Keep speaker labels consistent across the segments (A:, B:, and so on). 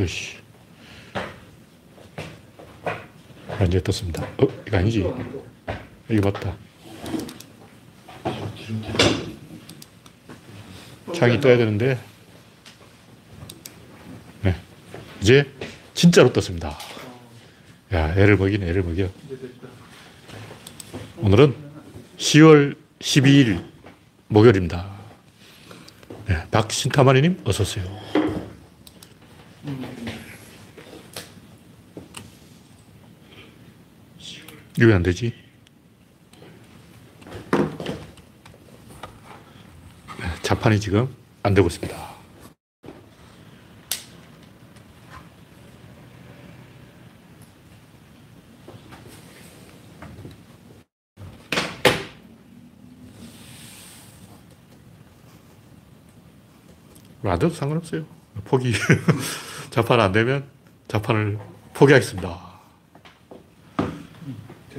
A: 어이씨. 아, 이제 떴습니다. 어, 이거 아니지. 이거 맞다. 창이 떠야 되는데. 네. 이제 진짜로 떴습니다. 야, 애를 먹이네, 애를 먹여. 오늘은 10월 12일 목요일입니다. 네, 박신타마니님, 어서오세요. 이거 왜안 되지? 네, 자판이 지금 안 되고 있습니다. 안 돼도 상관없어요. 포기. 자판 안 되면 자판을 포기하겠습니다.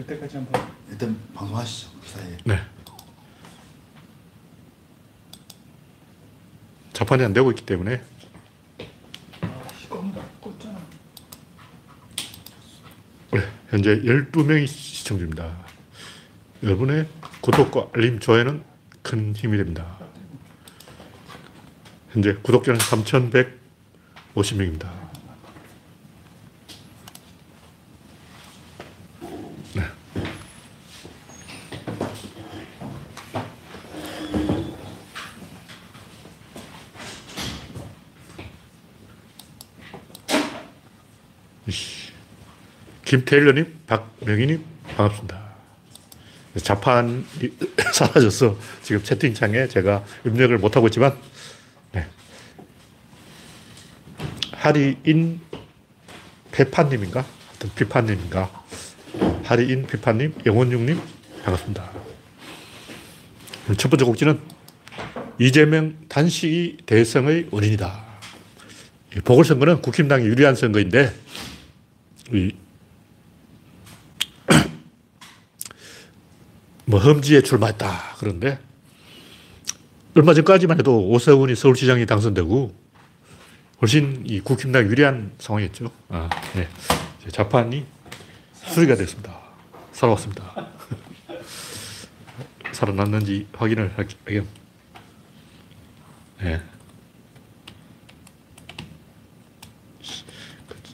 B: 될 때까지 한번
C: 일단 방송하시죠. 그 사이에.
A: 네. 자판이 안 되고 있기 때문에
B: 껐잖아.
A: 네, 현재 12명이 시청 중입니다. 여러분의 구독과 알림, 좋아요는 큰 힘이 됩니다. 현재 구독자는 3,150명입니다. 네. 이씨. 김태일러님, 박명희님, 반갑습니다. 자판이 사라져서 지금 채팅창에 제가 입력을 못하고 있지만, 네. 하리인 페파님인가? 하여튼 피파님인가? 하리인 피파님, 영원육님, 반갑습니다. 첫 번째 곡지는 이재명 단식이 대성의 원인이다. 이 보궐선거는 국힘당이 유리한 선거인데, 이, 뭐, 험지에 출마했다. 그런데, 얼마 전까지만 해도 오세훈이 서울시장이 당선되고, 훨씬 이 국힘당 유리한 상황이었죠. 아, 네. 자판이 수리가 됐습니다. 살아왔습니다. 살아났는지 확인을 하기, 네.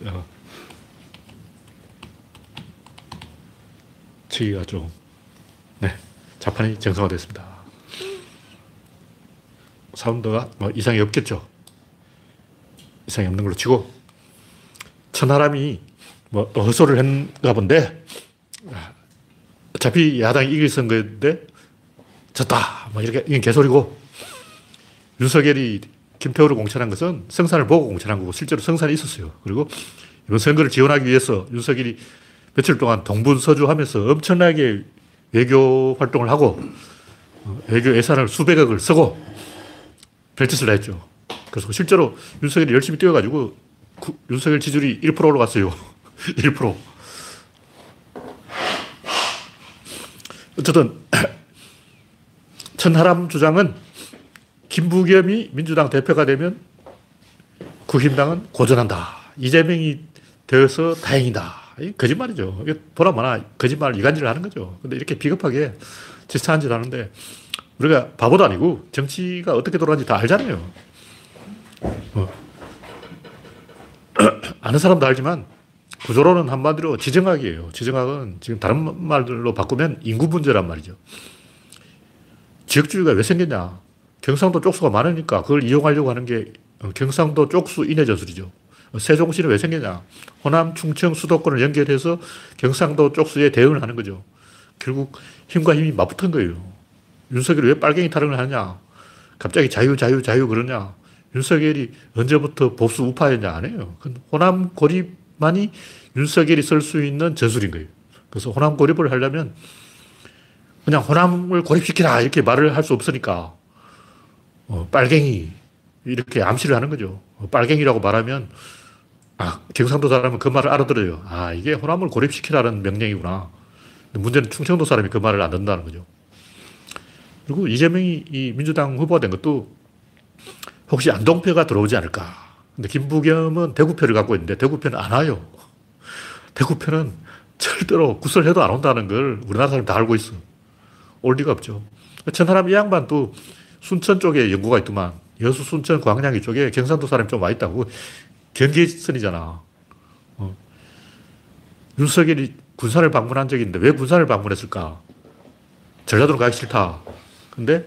A: 어, 치기가 좀, 네, 자판이 정상화됐습니다. 사운드가 뭐 이상이 없겠죠. 이상이 없는 걸로 치고, 천하람이 뭐 허소를 했가 본데, 어차피 야당이 이길 선거인데, 졌다. 뭐 이렇게, 이건 개소리고, 윤석열이 김태호를 공천한 것은 성산을 보고 공천한 거고 실제로 성산이 있었어요. 그리고 이번 선거를 지원하기 위해서 윤석열이 며칠 동안 동분서주하면서 엄청나게 외교 활동을 하고 어, 외교 예산을 수백억을 쓰고 별짓을 다 했죠. 그래서 실제로 윤석열이 열심히 뛰어가지고 윤석열 지지율이 1% 올라갔어요. 1%. 어쨌든 천하람 주장은 김부겸이 민주당 대표가 되면 국힘당은 고전한다. 이재명이 되어서 다행이다. 거짓말이죠. 이게 보나마나 거짓말 이간질을 하는 거죠. 근데 이렇게 비겁하게 지스한 짓 하는데 우리가 바보도 아니고 정치가 어떻게 돌아가는지 다 알잖아요. 어. 아는 사람도 알지만 구조로는 한마디로 지정학이에요. 지정학은 지금 다른 말들로 바꾸면 인구 문제란 말이죠. 지역주의가 왜 생겼냐? 경상도 쪽수가 많으니까 그걸 이용하려고 하는 게 경상도 쪽수 인해 전술이죠. 세종시는 왜 생겼냐? 호남, 충청, 수도권을 연결해서 경상도 쪽수에 대응을 하는 거죠. 결국 힘과 힘이 맞붙은 거예요. 윤석열이 왜 빨갱이 타령을 하냐? 갑자기 자유, 자유, 자유 그러냐? 윤석열이 언제부터 보수 우파였냐? 아니에요. 호남 고립만이 윤석열이 쓸 수 있는 전술인 거예요. 그래서 호남 고립을 하려면 그냥 호남을 고립시키라 이렇게 말을 할 수 없으니까 어, 빨갱이 이렇게 암시를 하는 거죠. 어, 빨갱이라고 말하면 아, 경상도 사람은 그 말을 알아들어요. 아, 이게 호남을 고립시키라는 명령이구나. 문제는 충청도 사람이 그 말을 안 듣는다는 거죠. 그리고 이재명이 이 민주당 후보가 된 것도 혹시 안동표가 들어오지 않을까. 근데 김부겸은 대구표를 갖고 있는데 대구표는 안 와요. 대구표는 절대로 구설해도 안 온다는 걸 우리나라 사람 다 알고 있어. 올 리가 없죠. 천하람 이 양반도 순천 쪽에 연구가 있더만 여수, 순천, 광양 이쪽에 경상도 사람이 좀 와 있다고. 경계선이잖아. 어. 윤석열이 군산을 방문한 적이 있는데 왜 군산을 방문했을까? 전라도로 가기 싫다. 근데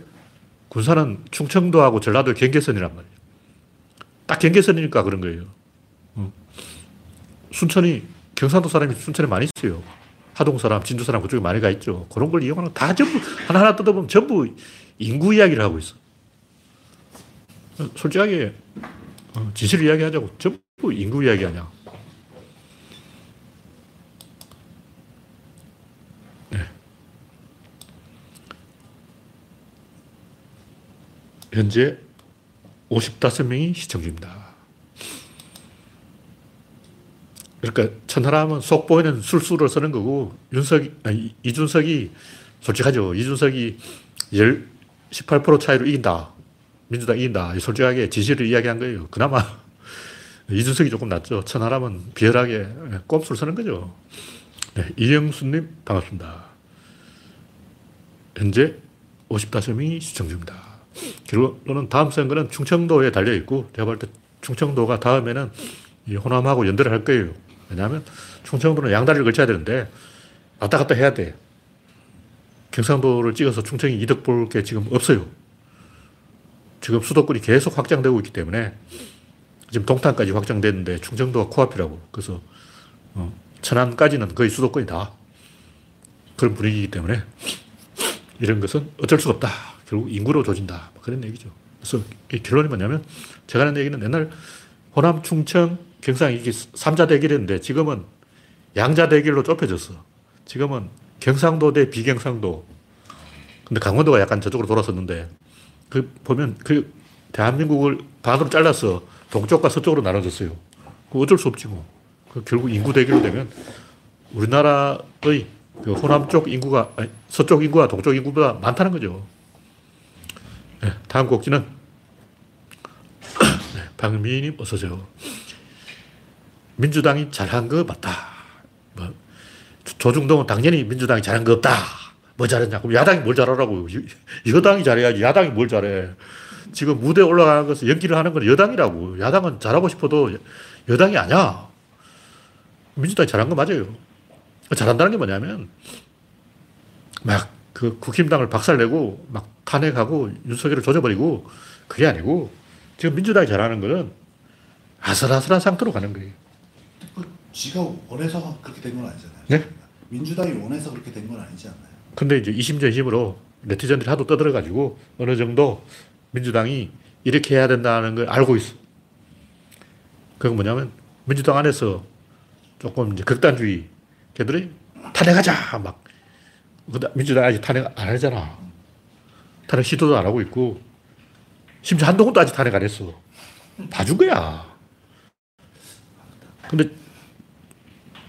A: 군산은 충청도하고 전라도의 경계선이란 말이에요. 딱 경계선이니까 그런 거예요. 어. 순천이, 경상도 사람이 순천에 많이 있어요. 하동 사람, 진주 사람 그쪽에 많이 가 있죠. 그런 걸 이용하는 다 전부, 하나하나 뜯어보면 전부 인구 이야기를 하고 있어. 솔직하게 어, 진실을 이야기하자고 전부 인구 이야기 아니야. 네. 현재 55명이 시청 중입니다. 그러니까 천하람은 속 보이는 술수를 쓰는 거고 윤석이 아니, 이준석이 솔직하죠. 이준석이 18% 차이로 이긴다. 민주당 이긴다. 솔직하게 진실을 이야기한 거예요. 그나마 이준석이 조금 낫죠. 천하람은 비열하게 꼼수를 쓰는 거죠. 네, 이영수님 반갑습니다. 현재 55명이 시청 중입니다. 결론은 다음 선거는 충청도에 달려있고 제가 볼 때 충청도가 다음에는 호남하고 연대를 할 거예요. 왜냐하면 충청도는 양다리를 걸쳐야 되는데 왔다 갔다 해야 돼. 경상도를 찍어서 충청이 이득 볼 게 지금 없어요. 지금 수도권이 계속 확장되고 있기 때문에 지금 동탄까지 확장됐는데 충청도가 코앞이라고. 그래서 어, 천안까지는 거의 수도권이 다 그런 분위기이기 때문에 이런 것은 어쩔 수가 없다. 결국 인구로 조진다. 뭐 그런 얘기죠. 그래서 결론이 뭐냐면 제가 하는 얘기는 옛날 호남, 충청, 경상 이게 3자 대결이었는데 지금은 양자 대결로 좁혀졌어. 지금은 경상도 대 비경상도. 근데 강원도가 약간 저쪽으로 돌아섰는데 그 보면 그 대한민국을 반으로 잘라서 동쪽과 서쪽으로 나눠졌어요. 그 어쩔 수 없지 뭐. 그 결국 인구 대결로 되면 우리나라의 그 호남 쪽 인구가 아니, 서쪽 인구가 동쪽 인구보다 많다는 거죠. 네, 다음 곡지는 네, 박민님 어서 오세요. 민주당이 잘한 거 맞다. 뭐, 조중동은 당연히 민주당이 잘한 거 없다. 뭐 잘했냐? 그럼 야당이 뭘 잘하라고. 여당이 잘해야지. 야당이 뭘 잘해. 지금 무대에 올라가는 것을 연기를 하는 건 여당이라고. 야당은 잘하고 싶어도 여당이 아니야. 민주당이 잘한 거 맞아요. 잘한다는 게 뭐냐면, 막, 그 국힘당을 박살내고, 막 탄핵하고, 윤석열을 조져버리고, 그게 아니고, 지금 민주당이 잘하는 거는 아슬아슬한 상태로 가는 거예요.
C: 그 지가 원해서 그렇게 된 건 아니잖아요.
A: 네?
C: 민주당이 원해서 그렇게 된 건 아니지 않나요?
A: 근데 이제 이심전심으로 네티즌들이 하도 떠들어가지고 어느 정도 민주당이 이렇게 해야 된다는 걸 알고 있어. 그건 뭐냐면 민주당 안에서 조금 이제 극단주의 걔들이 탄핵하자 막 민주당 아직 탄핵 안 하잖아. 탄핵 시도도 안 하고 있고 심지어 한동훈도 아직 탄핵 안 했어. 봐준 거야. 근데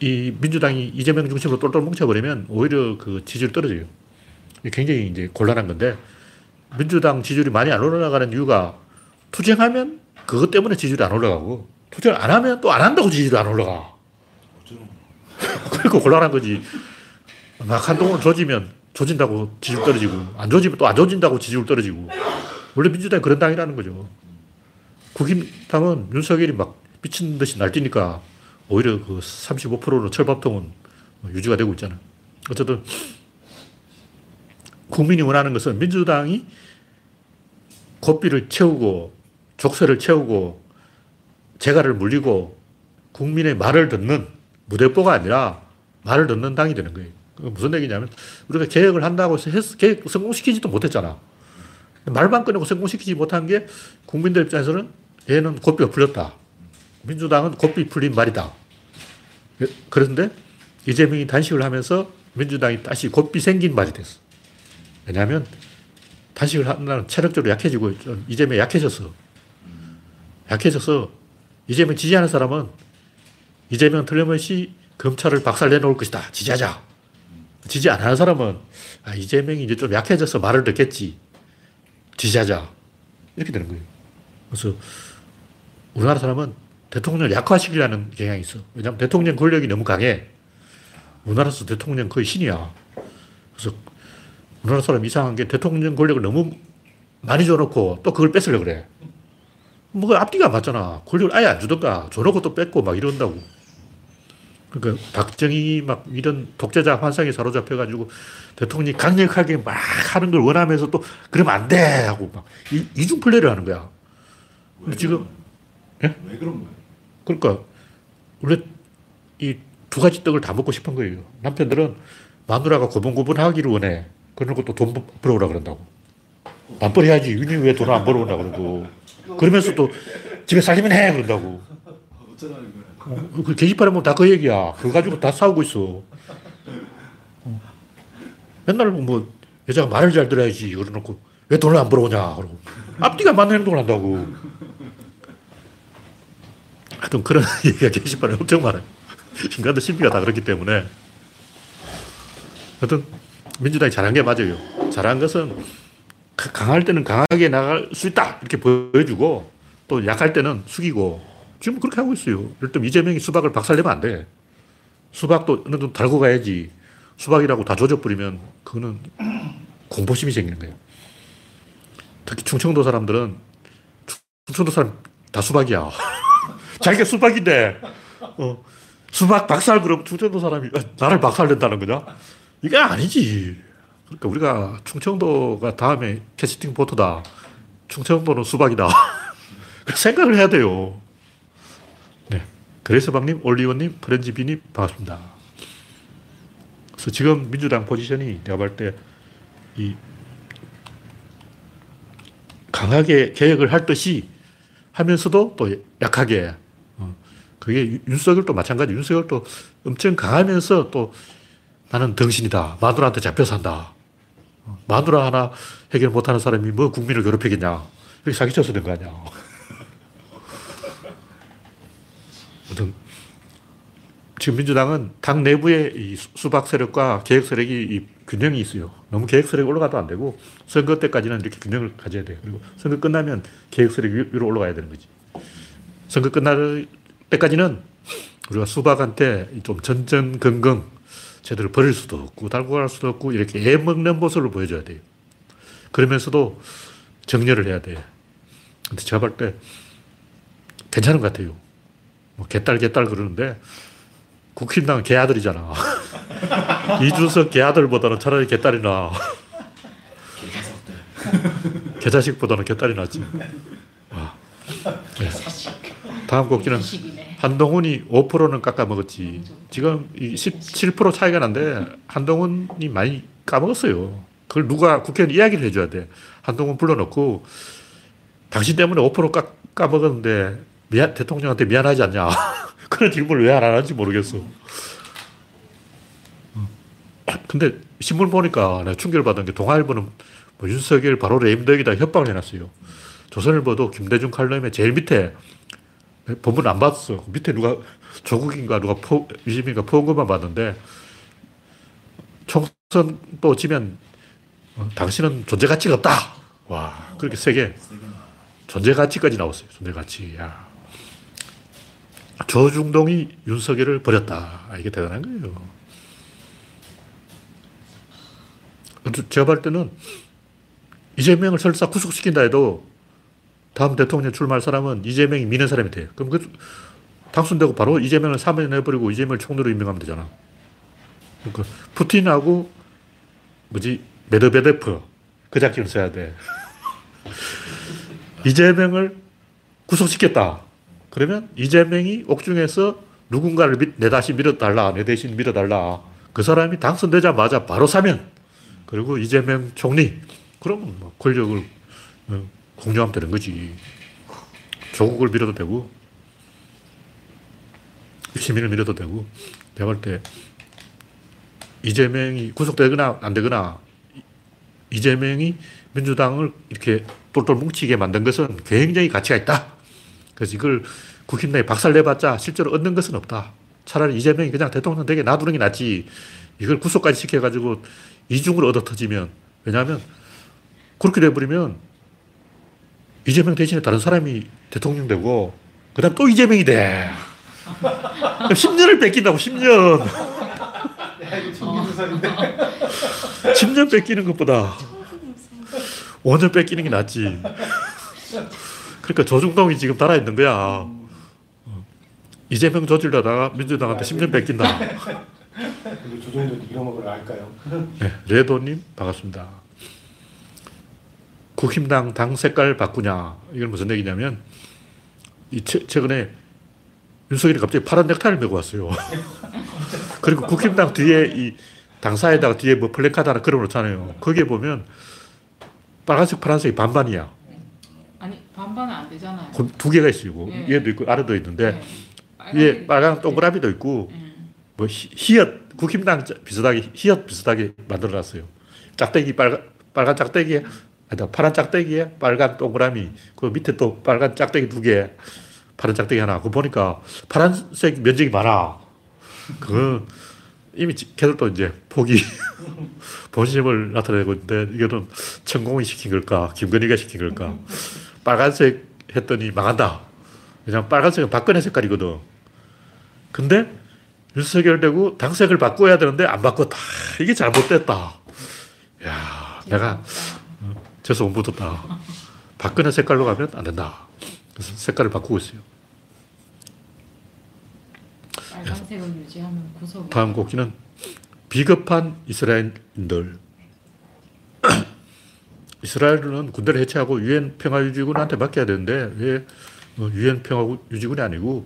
A: 이 민주당이 이재명 중심으로 똘똘 뭉쳐버리면 오히려 그 지지율 떨어져요. 굉장히 이제 곤란한 건데 민주당 지지율이 많이 안 올라가는 이유가 투쟁하면 그것 때문에 지지율이 안 올라가고 투쟁 안 하면 또 안 한다고 지지율이 안 올라가. 그러니까 곤란한 거지. 막 한동훈 조지면 조진다고 지지율 떨어지고 안 조지면 또 안 조진다고 지지율 떨어지고 원래 민주당이 그런 당이라는 거죠. 국힘당은 윤석열이 막 미친 듯이 날뛰니까 오히려 그 35%는 철밥통은 유지가 되고 있잖아. 어쨌든 국민이 원하는 것은 민주당이 고삐를 채우고 족쇄를 채우고 재갈을 물리고 국민의 말을 듣는 무대뽀가 아니라 말을 듣는 당이 되는 거예요. 무슨 얘기냐면 우리가 개혁을 한다고 해서 개혁 성공시키지도 못했잖아. 말만 꺼내고 성공시키지 못한 게 국민들 입장에서는 얘는 고삐가 풀렸다. 민주당은 고삐 풀린 말이다. 그런데 이재명이 단식을 하면서 민주당이 다시 고삐 생긴 말이 됐어. 왜냐하면 단식을 한다는 체력적으로 약해지고 이재명이 약해졌어. 약해져서 이재명 지지하는 사람은 이재명 틀림없이 검찰을 박살 내 놓을 것이다. 지지하자. 지지 안 하는 사람은 아, 이재명이 이제 좀 약해져서 말을 듣겠지. 지지하자. 이렇게 되는 거예요. 그래서 우리나라 사람은 대통령을 약화시키려는 경향이 있어. 왜냐하면 대통령 권력이 너무 강해. 우리나라에서 대통령 거의 신이야. 그래서 우리나라 사람 이상한 게 대통령 권력을 너무 많이 줘놓고 또 그걸 뺏으려고 그래. 뭐 앞뒤가 맞잖아. 권력을 아예 안 주던가 줘놓고 또 뺏고 막 이런다고. 그러니까 박정희 막 이런 독재자 환상에 사로잡혀 가지고 대통령이 강력하게 막 하는 걸 원하면서 또 그러면 안 돼 하고 막 이, 중 플레이를 하는 거야. 근데 지금
C: 예? 왜 그런 거예요?
A: 그러니까 원래 이 두 가지 떡을 다 먹고 싶은 거예요. 남편들은 마누라가 고분고분하기를 원해. 그러고 또 돈 벌어오라 그런다고. 맞벌이 해야지. 윤이 왜 돈을 안 벌어오나 그러고. 그러면서 또 집에 살림은 해 그런다고.
C: 어,
A: 그 게시판에 보면 다 그 얘기야. 그거 가지고 다 싸우고 있어. 어. 맨날 뭐 여자가 말을 잘 들어야지 그러놓고 왜 돈을 안 벌어오냐 그러고 앞뒤가 맞는 행동을 한다고. 하여튼 그런 얘기가 게시판에 엄청 많아요. 인간들 심리가 다 그렇기 때문에. 하여튼 민주당이 잘한 게 맞아요. 잘한 것은 강할 때는 강하게 나갈 수 있다 이렇게 보여주고 또 약할 때는 숙이고 지금 그렇게 하고 있어요. 예를 들면 이재명이 수박을 박살내면 안 돼. 수박도 어느 정도 달고 가야지. 수박이라고 다 조져버리면 그거는 공포심이 생기는 거예요. 특히 충청도 사람들은 충청도 사람 다 수박이야. 자기가 수박인데 어, 수박 박살 그럼 충청도 사람이 어, 나를 박살낸다는 거냐? 이게 아니지. 그러니까 우리가 충청도가 다음에 캐스팅 보트다. 충청도는 수박이다. 생각을 해야 돼요. 네. 그래서방님, 올리원님, 프렌지비님, 반갑습니다. 그래서 지금 민주당 포지션이 내가 볼 때, 이, 강하게 개혁을 할 듯이 하면서도 또 약하게, 어, 그게 윤석열도 마찬가지. 윤석열도 엄청 강하면서 또 나는 덩신이다. 마누라한테 잡혀 산다. 마누라 하나 해결 못하는 사람이 뭐 국민을 괴롭히겠냐. 이렇게 사기쳐서 된 거 아니야. 아무튼 지금 민주당은 당 내부의 이 수박 세력과 개혁 세력이 이 균형이 있어요. 너무 개혁 세력이 올라가도 안 되고 선거 때까지는 이렇게 균형을 가져야 돼요. 그리고 선거 끝나면 개혁 세력이 위로 올라가야 되는 거지. 선거 끝날 때까지는 우리가 수박한테 좀 전전긍긍 제대로 버릴 수도 없고 달고 갈 수도 없고 이렇게 애 먹는 모습을 보여줘야 돼요. 그러면서도 정렬을 해야 돼. 근데 제가 볼 때 괜찮은 것 같아요. 뭐 개딸 개딸 그러는데 국힘당은 개아들이잖아. 이준석 개아들보다는 차라리 개딸이 나. 개자식보다는 개딸이 낫지. 와. 네. 다음 곡기는 한동훈이 5%는 깎아 먹었지. 지금 17% 차이가 난데 한동훈이 많이 까먹었어요. 그걸 누가 국회의원 이야기를 해줘야 돼. 한동훈 불러놓고 당신 때문에 5% 깎, 까먹었는데 미안, 대통령한테 미안하지 않냐. 그런 질문을 왜 안 하는지 모르겠어. 근데 신문 보니까 내가 충격을 받은 게 동아일보는 뭐 윤석열 바로 레임덕이다 협박을 해놨어요. 조선일보도 김대중 칼럼에 제일 밑에 본문 안 봤어. 밑에 누가 조국인가 누가 포, 유시민가 포온 것만 봤는데 총선 또 지면 어, 당신은 존재 가치가 없다. 와, 그렇게 세게 존재 가치까지 나왔어요. 존재 가치. 야. 조중동이 윤석열을 버렸다. 아, 이게 대단한 거예요. 제가 볼 때는 이재명을 설사 구속시킨다 해도 다음 대통령 출마할 사람은 이재명이 미는 사람이 돼. 그럼 그 당선되고 바로 이재명을 사면해버리고 이재명을 총리로 임명하면 되잖아. 그러니까 푸틴하고 뭐지 메드베데프 그 작전을 써야 돼. 이재명을 구속시켰다. 그러면 이재명이 옥중에서 누군가를 내 다시 밀어달라, 내 대신 밀어달라. 그 사람이 당선되자마자 바로 사면, 그리고 이재명 총리, 그러면 뭐 권력을 어, 공유하면 되는 거지. 조국을 밀어도 되고, 시민을 밀어도 되고, 내가 볼 때, 이재명이 구속되거나 안 되거나, 이재명이 민주당을 이렇게 똘똘 뭉치게 만든 것은 굉장히 가치가 있다. 그래서 이걸 국힘 내에 박살 내봤자 실제로 얻는 것은 없다. 차라리 이재명이 그냥 대통령 되게 놔두는 게 낫지. 이걸 구속까지 시켜가지고 이중으로 얻어 터지면, 왜냐하면 그렇게 돼버리면 이재명 대신에 다른 사람이 대통령 되고 그 다음 또 이재명이 돼. 10년을 뺏긴다고, 10년.
C: 야, 이거 정기부설인데.
A: 10년 뺏기는 것보다 5년 뺏기는 게 낫지. 그러니까 조중동이 지금 달아있는 거야. 어. 이재명 조질러다가 민주당한테 10년 뺏긴다.
B: 조정도 이런 걸 알까요?
A: 네, 레도님 반갑습니다. 국힘당 당 색깔 바꾸냐 이건 무슨 얘기냐면 이 최, 최근에 윤석열이 갑자기 파란 넥타이를 메고 왔어요. 그리고 국힘당 뒤에 이 당사에다가 뒤에 뭐 플래카드 하나 걸어놓잖아요. 거기에 보면 빨간색 파란색이 반반이야.
D: 아니 반반은 안 되잖아요.
A: 그두 개가 있어요.
D: 예.
A: 얘도 있고 아래도 있는데
D: 네.
A: 위에 빨간 동그라미도 있고
D: 음.
A: 뭐 히- 히읗 국힘당 짜- 비슷하게 히읗 비슷하게 만들어놨어요. 짝대기 빨간 빨간 짝대기에 아니다 파란 짝대기에 빨간 동그라미 그 밑에 또 빨간 짝대기 두 개, 파란 짝대기 하나. 그거 보니까 파란색 면적이 많아. 그 이미 지- 걔들도 이제 포기 본심을 나타내고 있는데 이거는 천공이 시킨 걸까 김건희가 시킨 걸까 빨간색 했더니 망한다. 왜냐면 빨간색은 박근혜 색깔이거든. 근데 윤석열 되고 당색을 바꿔야 되는데 안 바꿨다. 이게 잘못됐다. 야, 내가 재수 못 붙었다. 박근혜 색깔로 가면 안 된다. 그래서 색깔을 바꾸고 있어요.
D: 빨간색을 유지하면 구속.
A: 다음 곡기는 비겁한 이스라엘인들. 이스라엘은 군대를 해체하고 유엔 평화유지군한테 맡겨야 되는데 왜 어, 유엔 평화유지군이 아니고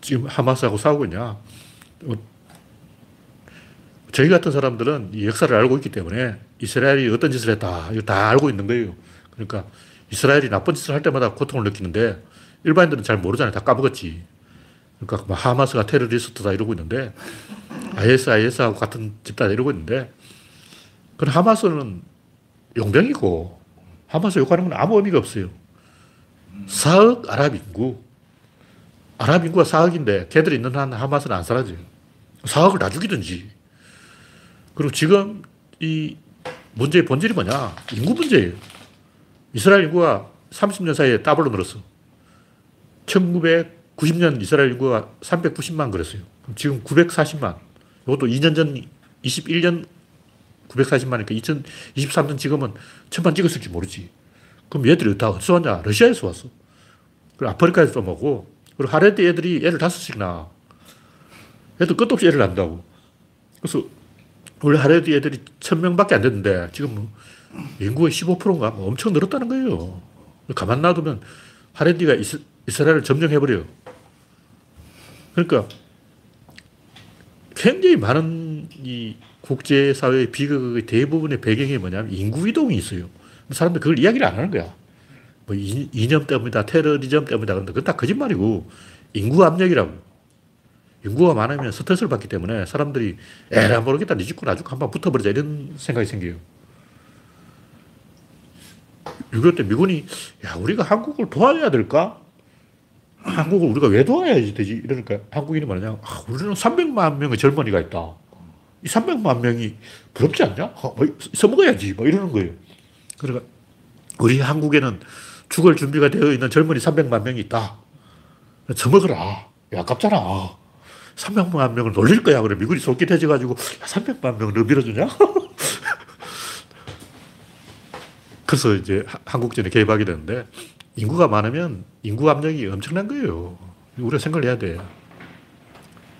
A: 지금 하마스하고 싸우고 있냐? 어, 저희 같은 사람들은 이 역사를 알고 있기 때문에 이스라엘이 어떤 짓을 했다 이거 다 알고 있는 거예요. 그러니까 이스라엘이 나쁜 짓을 할 때마다 고통을 느끼는데 일반인들은 잘 모르잖아요. 다 까먹었지. 그러니까 뭐 하마스가 테러리스트다 이러고 있는데 IS, IS하고 같은 집단 이러고 있는데 그 하마스는 용병이고 하마스 욕하는 건 아무 의미가 없어요. 4억 아랍 인구. 아랍 인구가 4억인데 걔들이 있는 한 하마스는 안 사라져요. 4억을 다 죽이든지. 그리고 지금 이 문제의 본질이 뭐냐? 인구 문제예요. 이스라엘 인구가 30년 사이에 더블로 늘었어. 1990년 이스라엘 인구가 390만 그랬어요. 지금 940만. 이것도 2년 전 21년 940만이니까 2023년 지금은 천만 찍었을지 모르지. 그럼 얘들이 다 어디서 왔냐? 러시아에서 왔어. 그리고 아프리카에서 또 오고. 그리고 하레드 애들이 애를 다섯씩 낳아. 애들 끝도 없이 애를 낳는다고. 그래서 원래 하레드 애들이 천 명밖에 안 됐는데 지금 뭐 인구의 15%인가 뭐 엄청 늘었다는 거예요. 가만 놔두면 하레디가 이스, 이스라엘을 점령해버려요. 그러니까 굉장히 많은 이 국제사회의 비극의 대부분의 배경이 뭐냐면 인구 이동이 있어요. 사람들 그걸 이야기를 안 하는 거야. 뭐 이, 이념 때문이다, 테러리즘 때문이다. 그런데 그건 다 거짓말이고 인구 압력이라고. 인구가 많으면 스트레스를 받기 때문에 사람들이 에라 모르겠다, 니 죽고 나 죽고 한번 붙어버리자 이런 생각이 생겨요. 6.25 때 미군이 야 우리가 한국을 도와줘야 될까? 한국을 우리가 왜 도와야 되지? 이러니까 한국인이 뭐냐? 아, 우리는 300만 명의 젊은이가 있다. 이 300만 명이 부럽지 않냐? 어, 뭐, 써먹어야지. 뭐 이러는 거예요. 그러니까 우리 한국에는 죽을 준비가 되어 있는 젊은이 300만 명이 있다. 써먹어라. 야, 아깝잖아. 300만 명을 놀릴 거야. 그래. 미군이 솔깃해져가지고, 야, 300만 명을 너 밀어주냐? 그래서 이제 하- 한국전에 개입하게 되는데, 인구가 많으면 인구 압력이 엄청난 거예요. 우리가 생각을 해야 돼.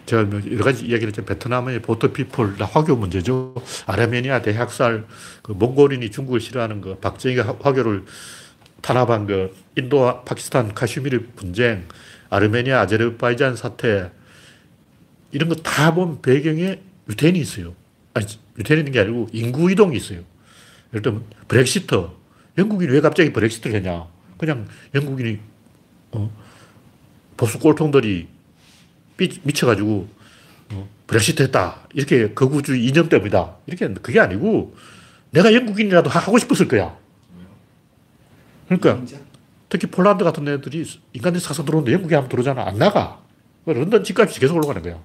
A: 제가 뭐 여러 가지 이야기를 했지만 베트남의 보트 피플, 다 화교 문제죠. 아르메니아 대학살, 그 몽골인이 중국을 싫어하는 거, 박정희가 화- 화교를 탄압한 거, 인도와 파키스탄 카슈미르 분쟁, 아르메니아 아제르바이잔 사태, 이런 거 다 보면 배경에 유태인이 있어요. 아니, 유태인이 있는 게 아니고 인구 이동이 있어요. 예를 들면 브렉시터. 영국인이 왜 갑자기 브렉시트를 했냐. 그냥 영국인이 어, 보수 꼴통들이 삐, 미쳐가지고 어, 브렉시트 했다. 이렇게 거구주의 이념 때문이다. 이렇게 했는데 그게 아니고 내가 영국인이라도 하- 하고 싶었을 거야. 그러니까? 특히 폴란드 같은 애들이 인간들이 사서 들어오는데 영국에 한번 들어오잖아. 안 나가. 그러니까 런던 집값이 계속 올라가는 거야.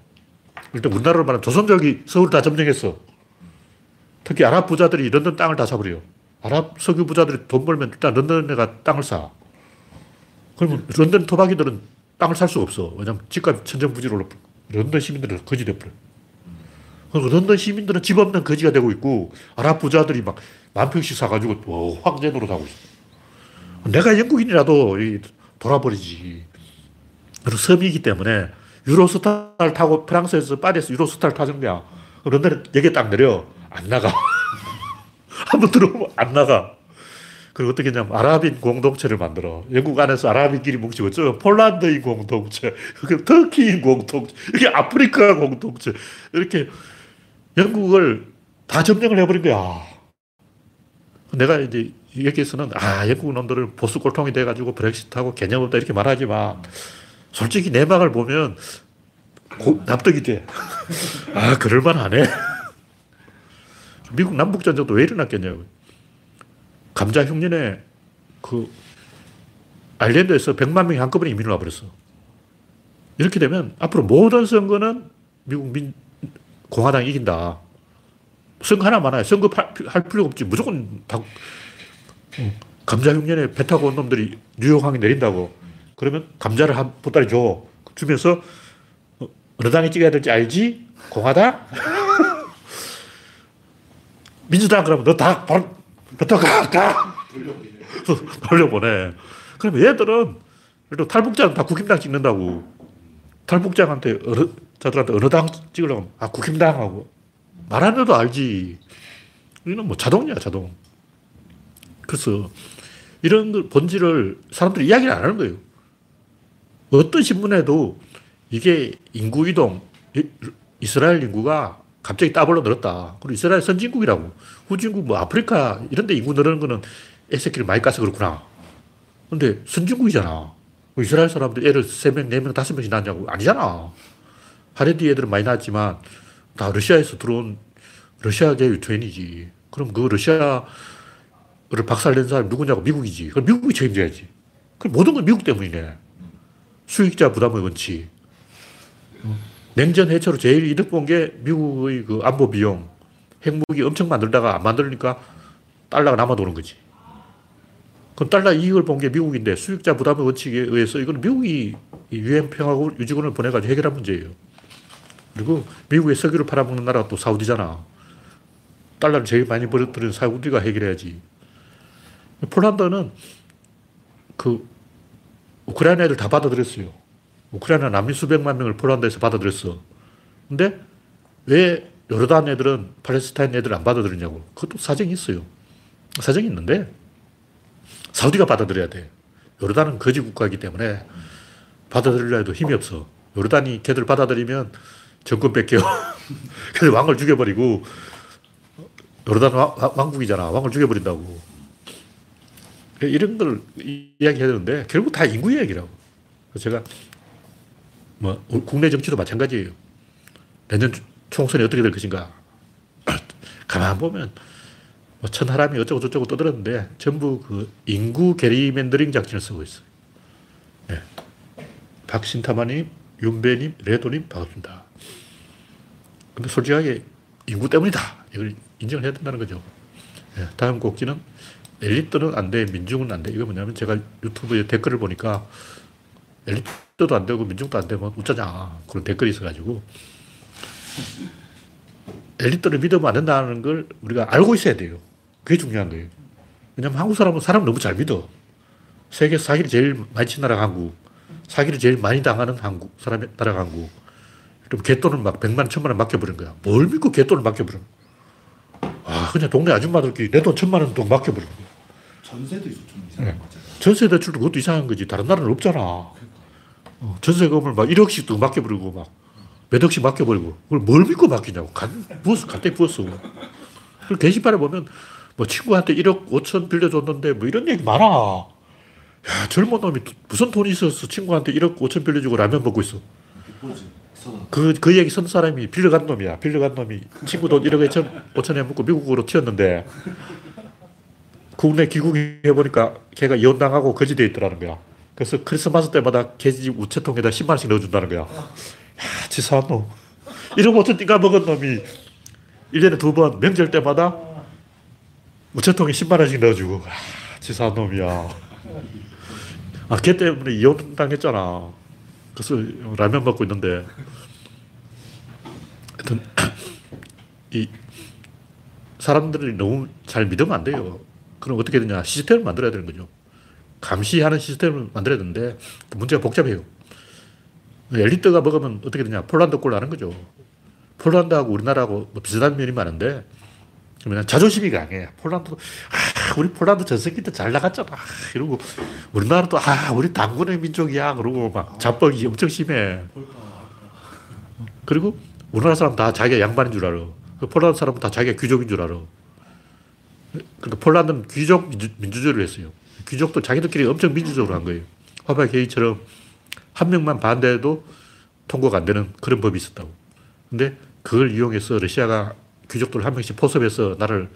A: 일단 우리나라로 말하면 조선족이 서울 다 점령했어. 특히 아랍 부자들이 런던 땅을 다 사버려요. 아랍 석유 부자들이 돈 벌면 일단 런던에가 땅을 사. 그러면 런던 토박이들은 땅을 살 수가 없어. 왜냐면 집값 천정부지로 올라. 런던 시민들은 거지 돼버려. 그리고 런던 시민들은 집 없는 거지가 되고 있고, 아랍 부자들이 막 만 평씩 사가지고 와, 황제 노릇하고 있어. 내가 영국인이라도 이 돌아버리지. 그리고 섬이기 때문에 유로스타를 타고 프랑스에서 파리에서 유로스타를 타는 거야. 런던에 여기에 딱 내려. 안 나가. 한번 들어오면 안 나가. 그리고 어떻게 했냐면 아랍인 공동체를 만들어. 영국 안에서 아랍인끼리 뭉치고, 저 폴란드인 공동체, 그 터키인 공동체, 이게 아프리카 공동체, 이렇게 영국을 다 점령을 해버린 거야. 내가 이제 여기에서는 아, 영국 놈들은 보수 꼴통이 돼가지고 브렉시트하고 개념 없다 이렇게 말하지만 솔직히 내막을 보면 고, 납득이 돼. 아, 그럴만하네. 미국 남북전쟁도 왜 일어났겠냐고. 감자 흉년에 그 아일랜드에서 100만 명이 한꺼번에 이민을 와버렸어. 이렇게 되면 앞으로 모든 선거는 미국 민, 공화당이 이긴다. 선거 하나 많아요. 선거 할 필요가 없지. 무조건 다, 감자 흉년에 배 타고 온 놈들이 뉴욕항에 내린다고. 그러면 감자를 한 보따리 줘. 주면서 어, 어느 당에 찍어야 될지 알지? 공화당? 민주당 그러면 너다 바로 배 타고 가, 가! 돌려보내. 그러면 얘들은 그래도 탈북자는 다 국힘당 찍는다고. 탈북자한테 어느, 자들한테 어느 당 찍으려면 아 국힘당 하고 말안 해도 알지. 이는 뭐 자동이야 자동. 그래서 이런 걸 본질을 사람들이 이야기를 안 하는 거예요. 어떤 신문에도 이게 인구 이동, 이스라엘 인구가 갑자기 따블로 늘었다. 그리고 이스라엘 선진국이라고. 후진국, 뭐 아프리카 이런 데 인구 늘는 거는 애새끼를 많이 까서 그렇구나. 근데 선진국이잖아. 뭐 이스라엘 사람들 애를 3명, 4명, 5명씩 낳냐고. 아니잖아. 하레디 애들은 많이 낳았지만 다 러시아에서 들어온 러시아계 유태인이지. 그럼 그 러시아를 박살낸 사람이 누구냐고 미국이지. 그럼 미국이 책임져야지. 그럼 모든 건 미국 때문이네. 수익자 부담의 원칙. 냉전 해체로 제일 이득 본 게 미국의 그 안보 비용. 핵무기 엄청 만들다가 안 만들니까 달러가 남아도는 거지. 그럼 달러 이익을 본 게 미국인데 수익자 부담의 원칙에 의해서 이거는 미국이 유엔 평화국 유지군을 보내가지고 해결한 문제예요. 그리고 미국의 석유를 팔아먹는 나라가 또 사우디잖아. 달러를 제일 많이 벌어들인 사우디가 해결해야지. 폴란드는 그 우크라이나 애들 다 받아들였어요. 우크라이나 난민 수백만 명을 폴란드에서 받아들였어. 근데 왜 요르단 애들은 팔레스타인 애들 안 받아들이냐고. 그것도 사정이 있어요. 사정이 있는데 사우디가 받아들여야 돼. 요르단은 거지 국가이기 때문에 받아들이려 해도 힘이 없어. 요르단이 걔들 받아들이면 정권 뺏겨. 그래서 왕을 죽여버리고 요르단 왕국이잖아. 왕을 죽여버린다고. 이런 걸 이야기해야 되는데 결국 다 인구 이야기라고. 제가 뭐 국내 정치도 마찬가지예요. 내년 총선이 어떻게 될 것인가. 가만 보면 뭐 천하람이 어쩌고 저쩌고 떠들었는데 전부 그 인구 게리맨더링 작전을 쓰고 있어요. 네. 박신타마님, 윤배님, 레도님 반갑습니다. 근데 솔직하게 인구 때문이다. 이걸 인정을 해야 된다는 거죠. 네. 다음 곡지는 엘리트는 안 돼, 민중은 안 돼. 이거 뭐냐면 제가 유튜브에 댓글을 보니까 엘리트도 안 되고 민중도 안 되면 어쩌냐. 그런 댓글이 있어가지고 엘리트를 믿으면 안 된다는 걸 우리가 알고 있어야 돼요. 그게 중요한 거예요. 왜냐면 한국 사람은 사람 너무 잘 믿어. 세계에서 사기를 제일 많이 친 나라가 한국. 사기를 제일 많이 당하는 한국, 사람, 나라가 한국. 그럼 개돈을 막 백만, 천만 원 맡겨버린 거야. 뭘 믿고 개돈을 맡겨버려. 아, 그냥 동네 아줌마들끼리 내 돈 천만 원 돈 맡겨버린 거야.
C: 전세도 좀 이상한
A: 네.
C: 거잖아.
A: 전세 대출도 그것도 이상한 거지. 다른 나라는 없잖아. 어, 전세금을 막 1억씩 또 맡겨버리고 막 몇 억씩 맡겨버리고 그걸 뭘 믿고 맡기냐고. 간, 부었어. 간단히 부었어. 그 게시판에 보면 뭐 친구한테 1억 5천 빌려줬는데 뭐 이런 얘기 많아. 야, 젊은 놈이 무슨 돈이 있어서 친구한테 1억 5천 빌려주고 라면 먹고 있어. 그, 그 얘기 쓴 사람이 빌려간 놈이야. 빌려간 놈이 친구 돈 1억 5천, 5천에 먹고 미국으로 튀었는데 국내 귀국해보니까 걔가 이혼당하고 거지돼 있더라는 거야. 그래서 크리스마스 때마다 걔집 우체통에다 10만원씩 넣어준다는 거야. 야, 치사한 놈. 1억 5천 띵가 먹은 놈이 1년에 두 번 명절 때마다 우체통에 10만원씩 넣어주고. 아, 치사한 놈이야. 아, 걔 때문에 이혼 당했잖아. 그래서 라면 먹고 있는데. 하여튼, 이, 사람들이 너무 잘 믿으면 안 돼요. 그럼 어떻게 되냐. 시스템을 만들어야 되는 거죠. 감시하는 시스템을 만들어야 되는데, 문제가 복잡해요. 엘리트가 먹으면 어떻게 되냐. 폴란드 꼴 나는 거죠. 폴란드하고 우리나라하고 뭐 비슷한 면이 많은데, 그러면 자존심이 강해. 폴란드도, 아, 우리 폴란드 전성기 때 잘 나갔잖아. 이러고, 우리나라도, 아, 우리 당군의 민족이야. 그러고 막 자뻑이 엄청 심해. 그리고 우리나라 사람 다 자기가 양반인 줄 알아. 그 폴란드 사람은 다 자기가 귀족인 줄 알아. 그러니까 폴란드는 귀족 민주, 민주 주의를 했어요. 귀족도 자기들끼리 엄청 민주적으로 한 거예요. 화백 회의처럼 한 명만 반대해도 통과가 안 되는 그런 법이 있었다고. 근데 그걸 이용해서 러시아가 귀족들 한 명씩 포섭해서 나를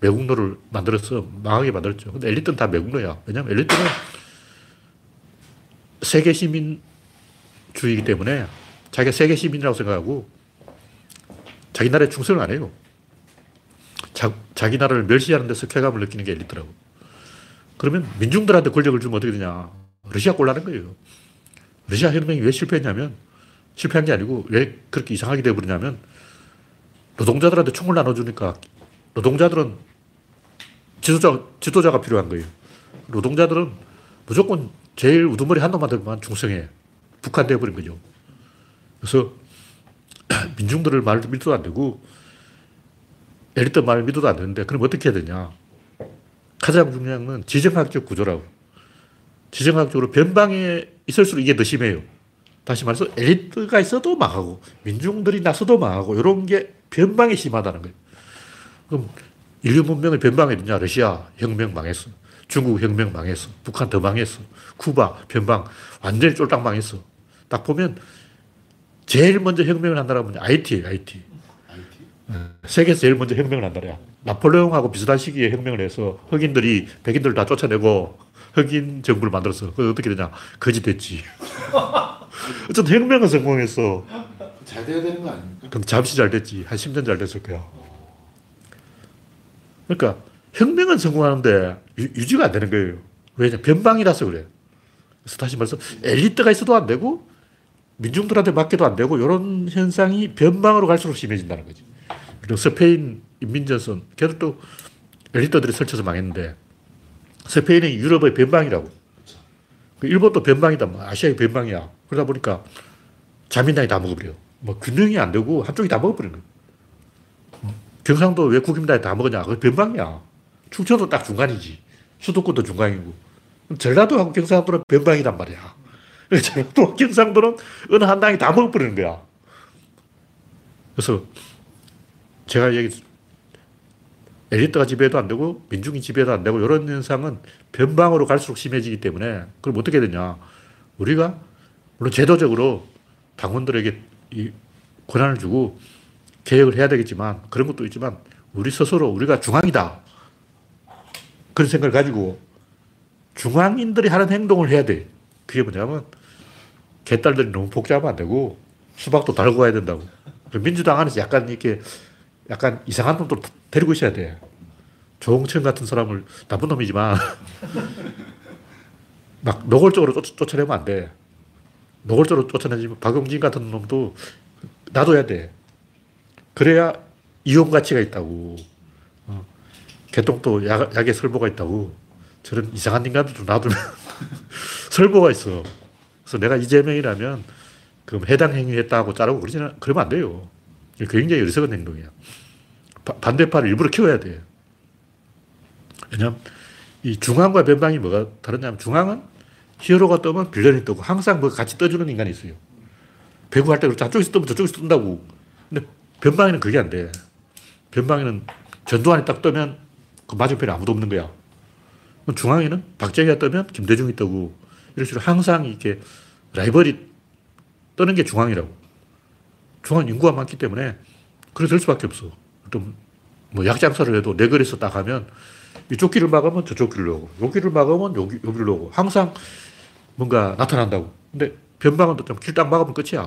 A: 매국노를 만들어서 망하게 만들었죠. 근데 엘리트는 다 매국노야. 왜냐면 엘리트는 세계 시민주의이기 때문에 자기가 세계 시민이라고 생각하고 자기 나라에 충성을 안 해요. 자, 자기 나라를 멸시하는 데서 쾌감을 느끼는 게 엘리트라고. 그러면 민중들한테 권력을 주면 어떻게 되냐. 러시아 꼴나는 거예요. 러시아 혁명이 왜 실패했냐면 실패한 게 아니고 왜 그렇게 이상하게 되어버리냐면 노동자들한테 총을 나눠주니까 노동자들은 지도자, 지도자가 필요한 거예요. 노동자들은 무조건 제일 우두머리 한 놈한테만 충성해. 북한 되어 버린 거죠. 그래서 민중들을 말 믿어도 안 되고 엘리트 말 믿어도 안 되는데 그럼 어떻게 해야 되냐. 가장 중요한 건 지정학적 구조라고. 지정학적으로 변방에 있을수록 이게 더 심해요. 다시 말해서 엘리트가 있어도 망하고 민중들이 나서도 망하고 이런 게 변방이 심하다는 거예요. 그럼 인류 문명의 변방이 있냐? 러시아 혁명 망했어. 중국 혁명 망했어. 북한 더 망했어. 쿠바 변방 완전히 쫄딱 망했어. 딱 보면 제일 먼저 혁명을 한 나라가? IT예요, IT. 세계에서 제일 먼저 혁명을 한 나라야. 나폴레옹하고 비슷한 시기에 혁명을 해서 흑인들이 백인들 다 쫓아내고 흑인 정부를 만들었어. 그 어떻게 되냐? 거지 됐지. 어쨌든 혁명은 성공했어.
C: 잘 돼야 되는 거 아닙니까?
A: 그럼 잠시 잘 됐지. 한 10년 잘 됐을 거야. 그러니까 혁명은 성공하는데 유, 지가안 되는 거예요. 왜냐? 변방이라서 그래. 그래서 다시 말해서 엘리트가 있어도 안 되고 민중들한테 맡겨도 안 되고 이런 현상이 변방으로 갈수록 심해진다는 거지. 그리고 스페인 인민전선, 걔도 또 엘리트들이 설쳐서 망했는데 스페인이 유럽의 변방이라고. 그 일본도 변방이다. 뭐 아시아의 변방이야. 그러다 보니까 자민당이 다 먹어버려. 뭐 균형이 안 되고 한쪽이 다 먹어버리는 거야. 경상도 왜 국힘당이 다 먹었냐? 그 변방이야. 충청도 딱 중간이지. 수도권도 중간이고. 전라도하고 경상도는 변방이란 말이야. 전라도 경상도는 어느 한 당이 다 먹어버리는 거야. 그래서 제가 얘기 엘리트가 지배도 안 되고 민중이 지배도 안 되고 이런 현상은 변방으로 갈수록 심해지기 때문에 그럼 어떻게 되냐. 우리가 물론 제도적으로 당원들에게 이 권한을 주고 개혁을 해야 되겠지만 그런 것도 있지만 우리 스스로 우리가 중앙이다. 그런 생각을 가지고 중앙인들이 하는 행동을 해야 돼. 그게 뭐냐면 개딸들이 너무 복잡하면 안 되고 수박도 달고 가야 된다고. 민주당 안에서 약간 이렇게 약간 이상한 놈들 데리고 있어야 돼. 조홍천 같은 사람을 나쁜 놈이지만 막 노골적으로 쫓, 쫓아내면 안 돼. 노골적으로 쫓아내지만 박용진 같은 놈도 놔둬야 돼. 그래야 이용 가치가 있다고. 어. 개똥도 약, 약에 설보가 있다고. 저런 이상한 인간들도 놔두면 설보가 있어. 그래서 내가 이재명이라면 그럼 해당 행위했다고 자르고 그러지는, 그러면 안 돼요. 굉장히 어리석은 행동이야. 바, 반대파를 일부러 키워야 돼. 왜냐면 이 중앙과 변방이 뭐가 다르냐면 중앙은 히어로가 뜨면 빌런이 뜨고 항상 뭐 같이 떠주는 인간이 있어요. 배구할 때 저쪽에서 뜨면 저쪽에서 뜬다고. 근데 변방에는 그게 안 돼. 변방에는 전두환이 딱 뜨면 그 맞은편에 아무도 없는 거야. 중앙에는 박정희가 뜨면 김대중이 뜨고 이런 식으로 항상 이렇게 라이벌이 뜨는 게 중앙이라고. 중앙 인구가 많기 때문에 그래 될 수밖에 없어. 좀 뭐 약장사를 해도 내 거리에서 딱 하면 이쪽 길을 막으면 저쪽 길로 오고, 요 길을 막으면 여기, 여기로 오고, 항상 뭔가 나타난다고. 근데 변방은 좀길딱 막으면 끝이야.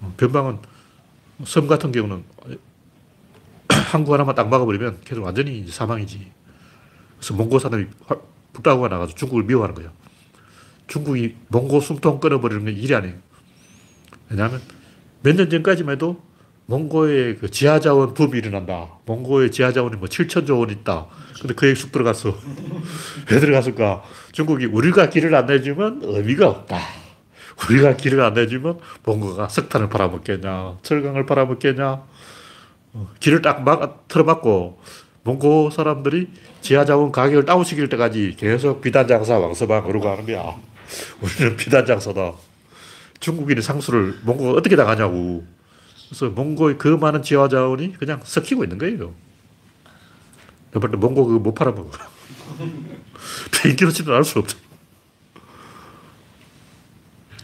A: 어, 변방은 섬 같은 경우는 항구 하나만 딱 막아버리면 계속 완전히 사망이지. 그래서 몽고 사람이 북다구가 나가서 중국을 미워하는 거야. 중국이 몽고 숨통 끊어버리는 게 일이 아니에요. 왜냐하면 몇 년 전까지만 해도 몽고의 그 지하자원 붐이 일어난다. 몽고의 지하자원이 뭐 7천조 원 있다. 근데 그 얘기 쑥 들어갔어. 왜 들어갔을까? 중국이 우리가 길을 안 내주면 의미가 없다. 우리가 길을 안 내주면 몽고가 석탄을 팔아먹겠냐, 철강을 팔아먹겠냐. 어, 길을 딱 막, 틀어막고 몽고 사람들이 지하자원 가격을 다운시킬 때까지 계속 비단장사 왕서방 그러고 하는 거야. 우리는 비단장사다. 중국인의 상수를 몽고가 어떻게 당하냐고. 그래서 몽고의 그 많은 지하 자원이 그냥 섞이고 있는 거예요. 내가 몽고 그거 못 팔아먹어. 비행기로 치는 알수 없죠.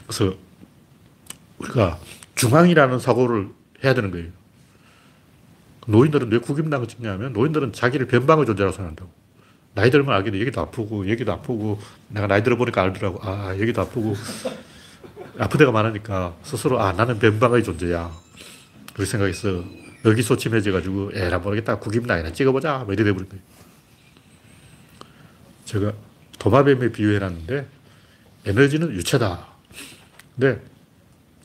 A: 그래서 우리가 중앙이라는 사고를 해야 되는 거예요. 노인들은 왜 국임당을 찍냐면 노인들은 자기를 변방의 존재라고 생각한다고. 나이 들면 돼. 여기도 아프고 여기도 아프고 내가 나이 들어보니까 알더라고. 아 여기도 아프고 아픈 데가 많으니까 스스로 아 나는 변방의 존재야. 그렇게 생각해서 의기소침해져가지고 에라 모르겠다 국임당이나 찍어보자 뭐 이래 돼버린 거예요. 제가 도마뱀에 비유해놨는데 에너지는 유체다. 근데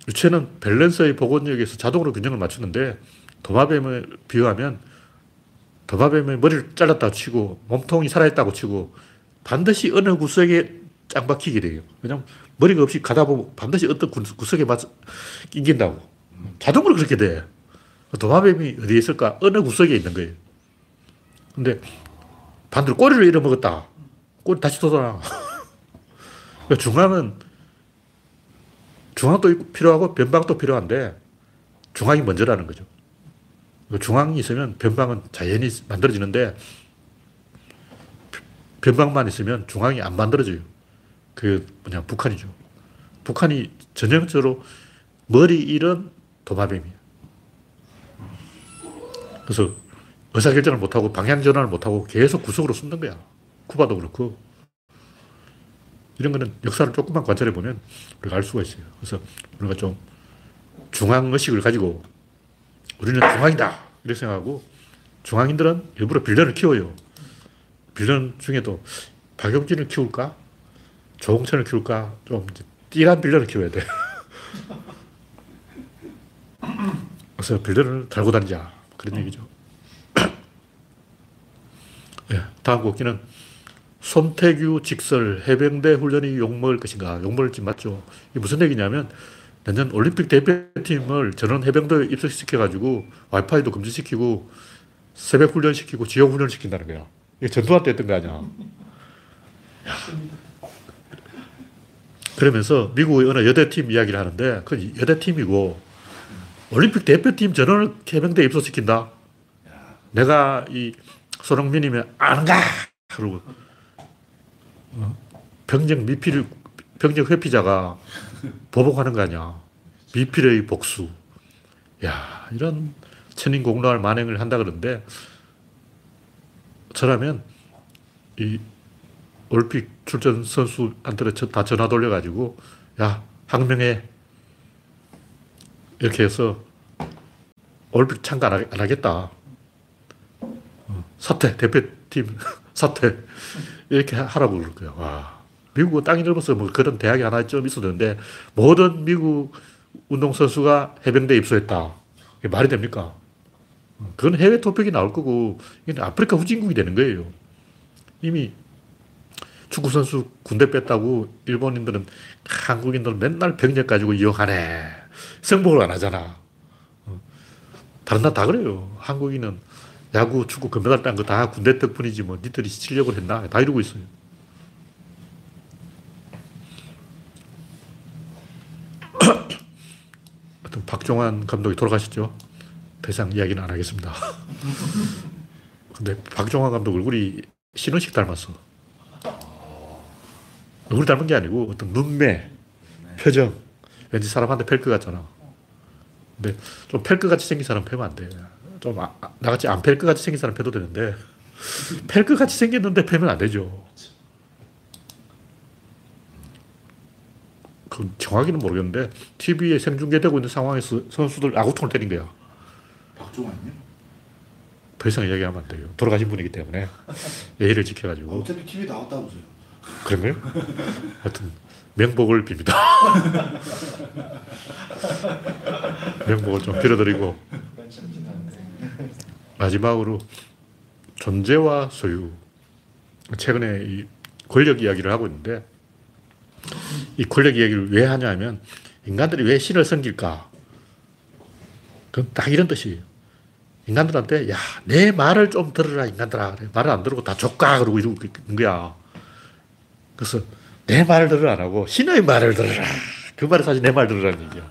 A: 유체는 밸런스의 복원력에서 자동으로 균형을 맞추는데 도마뱀을 비유하면 도마뱀의 머리를 잘랐다고 치고 몸통이 살아있다고 치고 반드시 어느 구석에 짱 박히게 돼요. 왜냐면 머리가 없이 가다 보면 반드시 어떤 구- 구석에 맞 끼긴다고. 자동으로 그렇게 돼. 도마뱀이 어디에 있을까? 어느 구석에 있는 거예요. 근데 반대로 꼬리를 잃어먹었다. 꼬리 다시 돋아나. 그러니까 중앙은 중앙도 필요하고 변방도 필요한데 중앙이 먼저라는 거죠. 그 중앙이 있으면 변방은 자연히 만들어지는데 변방만 있으면 중앙이 안 만들어져요. 그 뭐냐 북한이죠. 북한이 전형적으로 머리 잃은 도마뱀이에요. 그래서 의사결정을 못하고 방향전환을 못하고 계속 구석으로 숨는 거야. 쿠바도 그렇고. 이런 거는 역사를 조금만 관찰해 보면 우리가 알 수가 있어요. 그래서 우리가 좀 중앙의식을 가지고 우리는 중앙이다. 이렇게 생각하고 중앙인들은 일부러 빌런을 키워요. 빌런 중에도 박용진을 키울까? 조홍천을 키울까? 좀 띠란 빌런을 키워야 돼. 그래서 빌런을 달고 다니자. 그런 얘기죠. 예, 다음 곡기는 손태규 직설 해병대 훈련이 욕먹을 것인가? 욕먹을지 맞죠. 이게 무슨 얘기냐면 내년 올림픽 대표팀을 전원 해병대에 입소시켜가지고 와이파이도 금지시키고 새벽 훈련시키고 지역 훈련시킨다는 거야. 이게 전두환 때 했던 거 아니야. 야. 그러면서 미국의 어느 여대팀 이야기를 하는데 그 여대팀이고 올림픽 대표팀 전원을 해병대에 입소시킨다. 내가 이 손흥민이면 안 가! 그러고 어? 병정 미필 병정 회피자가 보복하는 거 아니야. 미필의 복수. 야, 이런 천인공노할 만행을 한다 그러는데 저라면 이 올림픽 출전 선수한테 다 전화 돌려가지고 야, 항명해. 이렇게 해서 올림픽 참가 안 하겠다. 어, 사퇴, 대표팀 사퇴. 이렇게 하라고 그럴 거야. 와. 미국은 땅이 넓어서 뭐 그런 대학이 하나 좀 있었는데 모든 미국 운동선수가 해병대에 입소했다. 이게 말이 됩니까? 그건 해외 토픽이 나올 거고, 이게 아프리카 후진국이 되는 거예요. 이미 축구 선수 군대 뺐다고 일본인들은 한국인들은 맨날 병력 가지고 이용하네. 승복을 안 하잖아. 어. 다른 나라 다 그래요. 한국인은 야구, 축구, 금메달 딴 거 다 군대 덕분이지 뭐 니들이 실력을 했나? 다 이러고 있어요. 하여튼 박종환 감독이 돌아가셨죠. 더 이상 이야기는 안 하겠습니다. 근데 박종환 감독 얼굴이 신원식 닮았어. 얼굴 닮은 게 아니고 어떤 눈매, 표정. 왠지 사람한테 팰 것 같잖아. 근데 좀 팰 것 같이 생긴 사람 패면 안 돼. 좀 아, 아, 나같이 안 팰 것 같이 생긴 사람 패도 되는데 팰 것 같이 생겼는데 패면 안 되죠. 그 정확히는 모르겠는데 TV에 생중계되고 있는 상황에서 선수들 아구통을 때린 거야.
C: 박종환이요?
A: 더 이상 이야기하면 안 돼요. 돌아가신 분이기 때문에 예의를 지켜가지고
C: 어차피 TV 나왔다면서요.
A: 그런 거요? 하여튼 명복을 빕니다. 명복을 좀 빌어드리고 마지막으로 존재와 소유. 최근에 이 권력 이야기를 하고 있는데 이 권력 이야기를 왜 하냐면 인간들이 왜 신을 섬길까? 그건 딱 이런 뜻이에요. 인간들한테 야, 내 말을 좀 들으라 인간들아. 말을 안 들고 다 족가 그러고 이러고 있는 거야. 그래서 내 말을 들으라 안 하고 신의 말을 들으라. 그 말이 사실 내 말 들으라는 얘기야.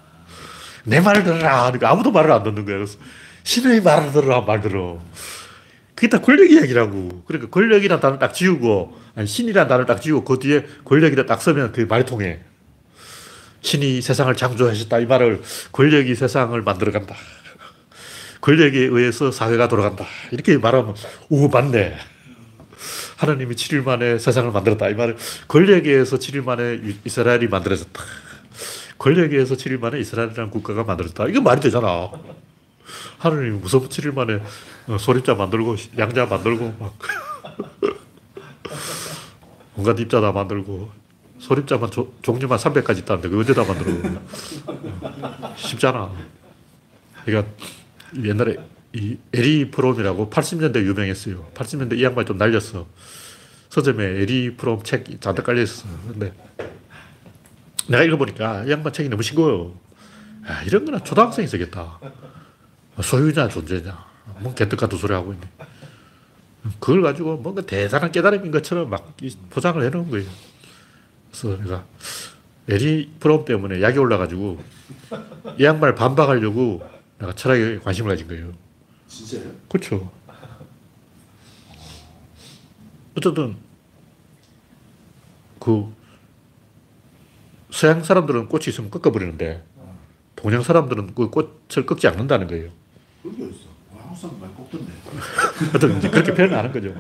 A: 내 말을 들으라. 그러니까 아무도 말을 안 듣는 거야. 그래서 신의 말을 들으라 말 들어. 그게 다 권력 이야기라고. 그러니까 권력이라는 단어를 딱 지우고, 아니, 신이라는 단어를 딱 지우고, 그 뒤에 권력이라 딱 쓰면 그게 말이 통해. 신이 세상을 창조하셨다. 이 말을 권력이 세상을 만들어간다. 권력에 의해서 사회가 돌아간다. 이렇게 말하면, 오, 맞네. 하나님이 7일 만에 세상을 만들었다. 이 말을 권력에 의해서 7일 만에 이스라엘이 만들어졌다. 권력에 의해서 7일 만에 이스라엘이라는 국가가 만들어졌다. 이거 말이 되잖아. 하나님이 무슨 7일 만에 어, 소립자 만들고 양자 만들고 막 온갖 입자 다 만들고 소립자만 조, 종류만 300가지 있다는데 그 언제 다 만들어 쉽잖아 그러니까 옛날에 이 에리히 프롬이라고 80년대 유명했어요 80년대 이 양반이 좀 날렸어 서점에 에리히 프롬 책 잔뜩 깔려있어 근데 내가 읽어보니까 이 양반 책이 너무 싱거워요 아, 이런 거는 초등학생이 쓰겠다 소유냐 존재냐 뭔 개떡 같은 소리 하고 있네. 그걸 가지고 뭔가 대단한 깨달음인 것처럼 막 포장을 해놓은 거예요. 그래서 내가 에리 프롬 때문에 약이 올라가지고 이 양반을 반박하려고 내가 철학에 관심을 가진 거예요.
C: 진짜요?
A: 그렇죠. 어쨌든 그 서양 사람들은 꽃이 있으면 꺾어버리는데 동양 사람들은 그 꽃을 꺾지 않는다는 거예요.
C: 그게 어딨어? 와, 한국 사람 말 꺾던데.
A: 하여튼 그렇게 표현을 하는 거죠.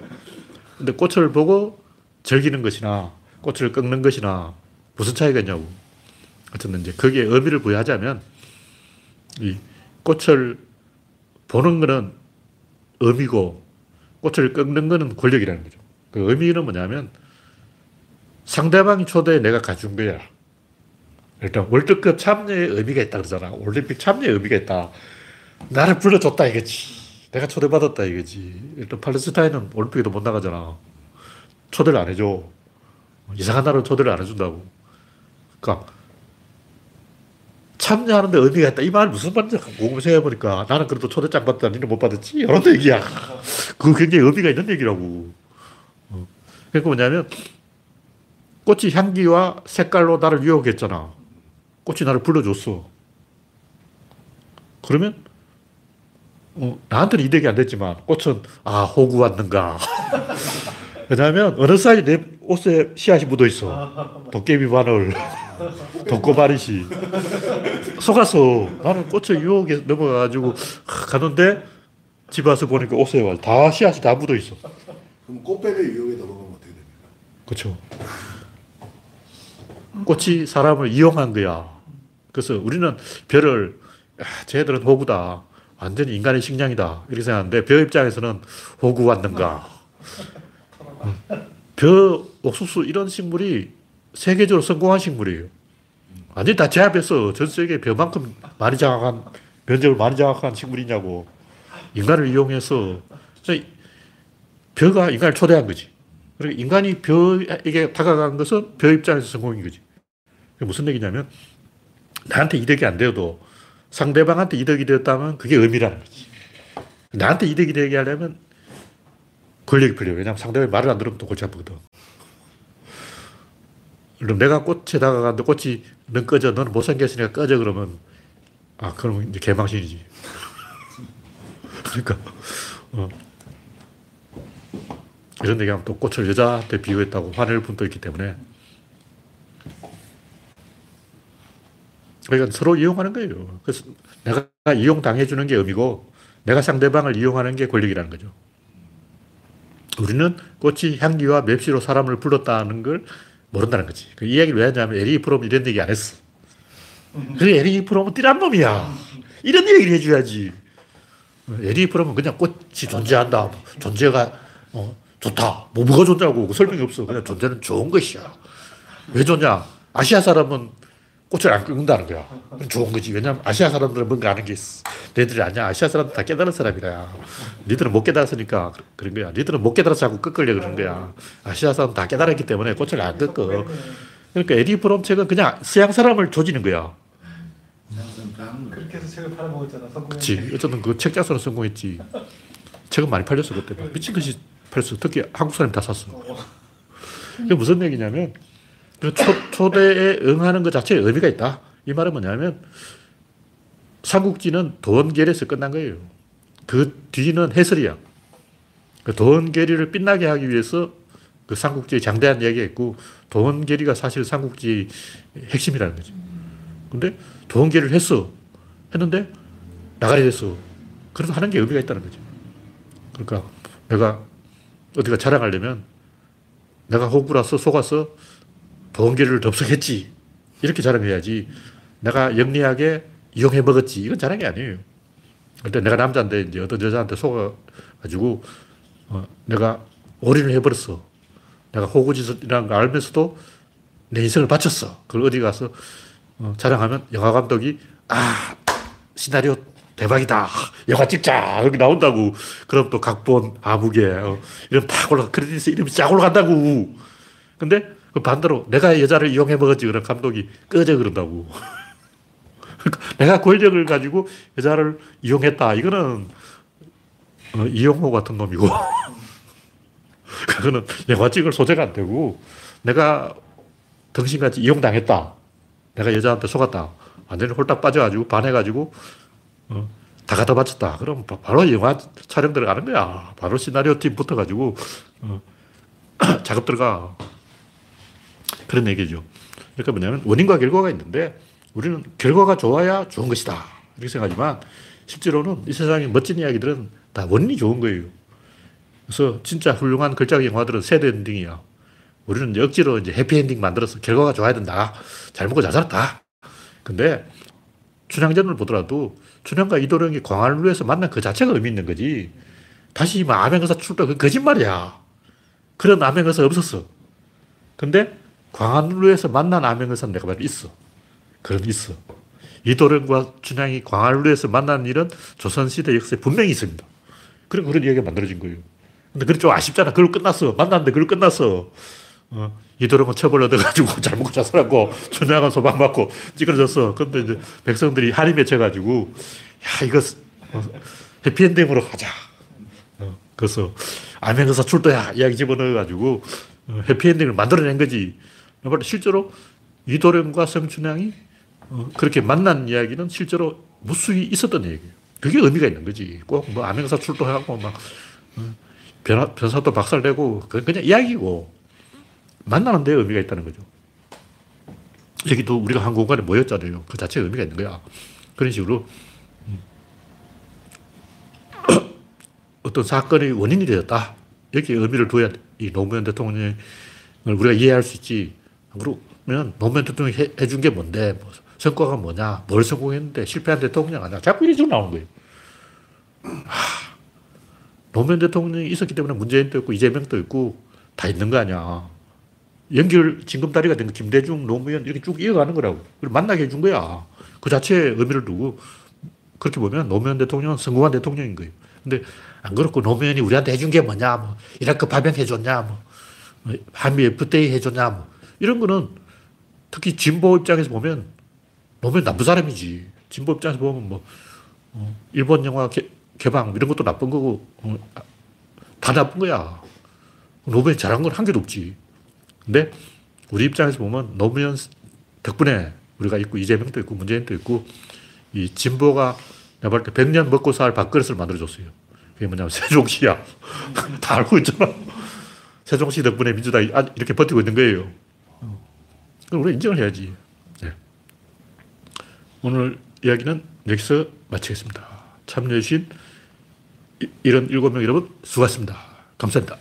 A: 근데 꽃을 보고 즐기는 것이나 꽃을 꺾는 것이나 무슨 차이가 있냐고. 어쨌든 이제 거기에 의미를 부여하자면 이 꽃을 보는 거는 의미고 꽃을 꺾는 거는 권력이라는 거죠. 그 의미는 뭐냐면 상대방이 초대해 내가 가준 거야. 일단 월드컵 참여의 의미가 있다 그러잖아. 올림픽 참여의 의미가 있다. 나를 불러줬다 이거지. 내가 초대받았다 이거지. 일단 팔레스타인은 올림픽에도 못 나가잖아. 초대를 안 해줘. 이상한 나라는 초대를 안 해준다고. 그러니까 참여하는데 의미가 있다. 이 말 무슨 말인지 궁금해서 해보니까 나는 그래도 초대장 받다 니는 못 받았지? 이런 얘기야. 그거 굉장히 의미가 있는 얘기라고. 어. 그러니까 뭐냐면 꽃이 향기와 색깔로 나를 유혹했잖아. 꽃이 나를 불러줬어. 그러면 어, 나한테는 이득이 안 됐지만 꽃은 아 호구 왔는가. 왜냐하면 어느 사이 내 옷에 씨앗이 묻어 있어. 도깨비 바늘, 독고바리시. 속았어. 나는 꽃의 유혹에 넘어가가지고 가는데 집 와서 보니까 옷에 와. 다 씨앗이 다 묻어 있어.
C: 그럼 꽃뱀의 유혹에 넘어가면 어떻게 됩니까?
A: 그렇죠. 꽃이 사람을 이용한 거야. 그래서 우리는 별을 야, 쟤들은 호구다. 완전히 인간의 식량이다. 이렇게 생각하는데 벼 입장에서는 호구 왔는가. 벼, 옥수수 이런 식물이 세계적으로 성공한 식물이에요. 완전히 다 제압해서 전 세계 벼만큼 많이 장악한, 면적을 많이 장악한 식물이냐고. 인간을 이용해서 벼가 인간을 초대한 거지. 그러니까 인간이 벼에게 다가간 것은 벼 입장에서 성공인 거지. 무슨 얘기냐면 나한테 이득이 안 되어도 상대방한테 이득이 되었다면 그게 의미라는 거지. 나한테 이득이 되게 하려면 권력이 필요해. 왜냐하면 상대방이 말을 안 들으면 또 골치 아프거든. 그럼 내가 꽃에 다가가는데 꽃이 넌 꺼져. 너는 못생겼으니까 꺼져. 그러면 아, 그러면 이제 개망신이지. 그러니까, 어. 이런 얘기하면 또 꽃을 여자한테 비유했다고 화낼 분도 있기 때문에 그러니까 서로 이용하는 거예요. 그래서 내가 이용당해주는 게 의미고 내가 상대방을 이용하는 게 권력이라는 거죠. 우리는 꽃이 향기와 맵시로 사람을 불렀다는 걸 모른다는 거지. 그 이야기를 왜 하냐면 에리히 프롬 이런 얘기 안 했어. 그래, 에리히 프롬은 띨한 놈이야. 이런 얘기를 해줘야지. 에리히 프롬은 그냥 꽃이 존재한다. 존재가 어, 좋다. 뭐 뭐가 좋냐고 설명이 없어. 그냥 존재는 좋은 것이야. 왜 좋냐? 아시아 사람은 꽃을 안 꺾는다는 거야. 좋은 거지. 왜냐면 아시아 사람들은 뭔가 아는 게 있어. 너희들이 아니야. 아시아 사람들 다 깨달은 사람이야. 니들은 못 깨달았으니까 그런 거야. 니들은 못 깨달아서 자꾸 꺾으려 그러는 거야. 아시아 사람 다 깨달았기 때문에 꽃을 안 꺾어. 그러니까 에디 브롬 책은 그냥 서양 사람을 조지는 거야.
B: 그렇게 해서 책을 팔아먹었잖아.
A: 그치. 어쨌든 그책 작성은 성공했지. 책은 많이 팔렸어, 그때. 미친 듯이 팔렸어. 특히 한국 사람이 다 샀어. 그게 무슨 얘기냐면, 그 초, 초대에 응하는 것 자체에 의미가 있다. 이 말은 뭐냐면, 삼국지는 도원결에서 끝난 거예요. 그 뒤는 해설이야. 그 도원결의를 빛나게 하기 위해서 그 삼국지에 장대한 이야기가 있고, 도원결의가 사실 삼국지 핵심이라는 거지. 근데 도원결의를 했어. 했는데, 나가리 됐어. 그래도 하는 게 의미가 있다는 거죠. 그러니까 내가 어디가 자랑하려면 내가 호구라서 속아서 도원결을 덥석했지. 이렇게 자랑해야지. 내가 영리하게 이용해 먹었지. 이건 자랑이 아니에요. 근데 내가 남자인데 이제 어떤 여자한테 속아가지고 어, 내가 올인을 해버렸어. 내가 호구짓이라는 걸 알면서도 내 인생을 바쳤어. 그걸 어디 가서 어, 자랑하면 영화 감독이 아 시나리오 대박이다. 영화 찍자. 여기 나온다고. 그럼 또 각본, 아무개, 어, 이름 팍 올라가. 크레딧에 이름이 쫙 올라간다고. 근데 그 반대로 내가 여자를 이용해 먹었지. 그럼 감독이 꺼져 그런다고. 내가 권력을 가지고 여자를 이용했다. 이거는 어, 이용호 같은 놈이고. 그거는 영화 찍을 소재가 안 되고 내가 당신같이 이용당했다. 내가 여자한테 속았다. 완전히 홀딱 빠져가지고 반해가지고 어, 다 갖다 바쳤다. 그럼 바- 바로 영화 촬영 들어가는 거야. 바로 시나리오 팀 붙어가지고 어, 작업 들어가. 그런 얘기죠. 그러니까 뭐냐면 원인과 결과가 있는데 우리는 결과가 좋아야 좋은 것이다. 이렇게 생각하지만 실제로는 이 세상의 멋진 이야기들은 다 원인이 좋은 거예요. 그래서 진짜 훌륭한 걸작 영화들은 새드 엔딩이야. 우리는 이제 억지로 이제 해피엔딩 만들어서 결과가 좋아야 된다. 잘 먹고 잘 살았다. 근데 춘향전을 보더라도 춘향과 이도령이 광안루에서 만난 그 자체가 의미 있는 거지. 다시 막 암행어사 출도 그 거짓말이야. 그런 암행어사 없었어. 근데 광안루에서 만난 암행어사는 내가 봐도 있어. 그런 있어. 이도령과 춘향이 광안루에서 만난 일은 조선시대 역사에 분명히 있습니다. 그런 그런 이야기가 만들어진 거예요. 근데 그게 좀 아쉽잖아. 그걸 끝났어. 만났는데 그걸 끝났어. 어, 이도령은 처벌 얻어가지고 잘 먹고 잘 살았고, 춘향은 소방 맞고 찌그러졌어. 근데 이제 백성들이 한이 맺혀가지고, 야, 이거 어, 해피엔딩으로 가자. 어, 그래서 암행어사 출도야 이야기 집어넣어가지고 어, 해피엔딩을 만들어낸 거지. 실제로 이도령과 성춘향이 어, 그렇게 만난 이야기는 실제로 무수히 있었던 얘기예요. 그게 의미가 있는 거지. 꼭 뭐 암행어사 출도하고 막 어, 변화, 변사도 박살내고 그건 그냥 이야기고 만나는 데 의미가 있다는 거죠. 여기도 우리가 한 공간에 모였잖아요. 그 자체에 의미가 있는 거야. 그런 식으로 음. 어떤 사건의 원인이 되었다. 여기에 의미를 둬야 이 노무현 대통령을 우리가 이해할 수 있지. 그러면 노무현 대통령이 해, 해준 게 뭔데, 뭐 성과가 뭐냐, 뭘 성공했는데 실패한 대통령 아니야. 자꾸 이런 식으로 나오는 거예요. 하, 노무현 대통령이 있었기 때문에 문재인도 있고 이재명도 있고 다 있는 거 아니야. 연결 징검다리가 된 거 김대중, 노무현 이렇게 쭉 이어가는 거라고. 그리고 만나게 해준 거야. 그 자체에 의미를 두고 그렇게 보면 노무현 대통령은 성공한 대통령인 거예요. 근데 안 그렇고 노무현이 우리한테 해준 게 뭐냐, 뭐 이라크 파병 해줬냐, 뭐 한미 FTA 해줬냐, 뭐 이런 거는 특히 진보 입장에서 보면 노무현 나쁜 사람이지. 진보 입장에서 보면 뭐 어, 일본 영화 개, 개방 이런 것도 나쁜 거고 어, 다 나쁜 거야. 노무현이 잘한 건 한 개도 없지. 근데 우리 입장에서 보면 노무현 덕분에 우리가 있고 이재명도 있고 문재인도 있고 이 진보가 내가 볼때 100년 먹고 살 밥그릇을 만들어줬어요. 그게 뭐냐면 세종시야. 다 알고 있잖아. 세종시 덕분에 민주당이 아- 이렇게 버티고 있는 거예요. 그럼 우리가 인정을 해야지. 네. 오늘 이야기는 여기서 마치겠습니다. 참여해주신 이- 이런 일곱 명 여러분 수고하셨습니다. 감사합니다.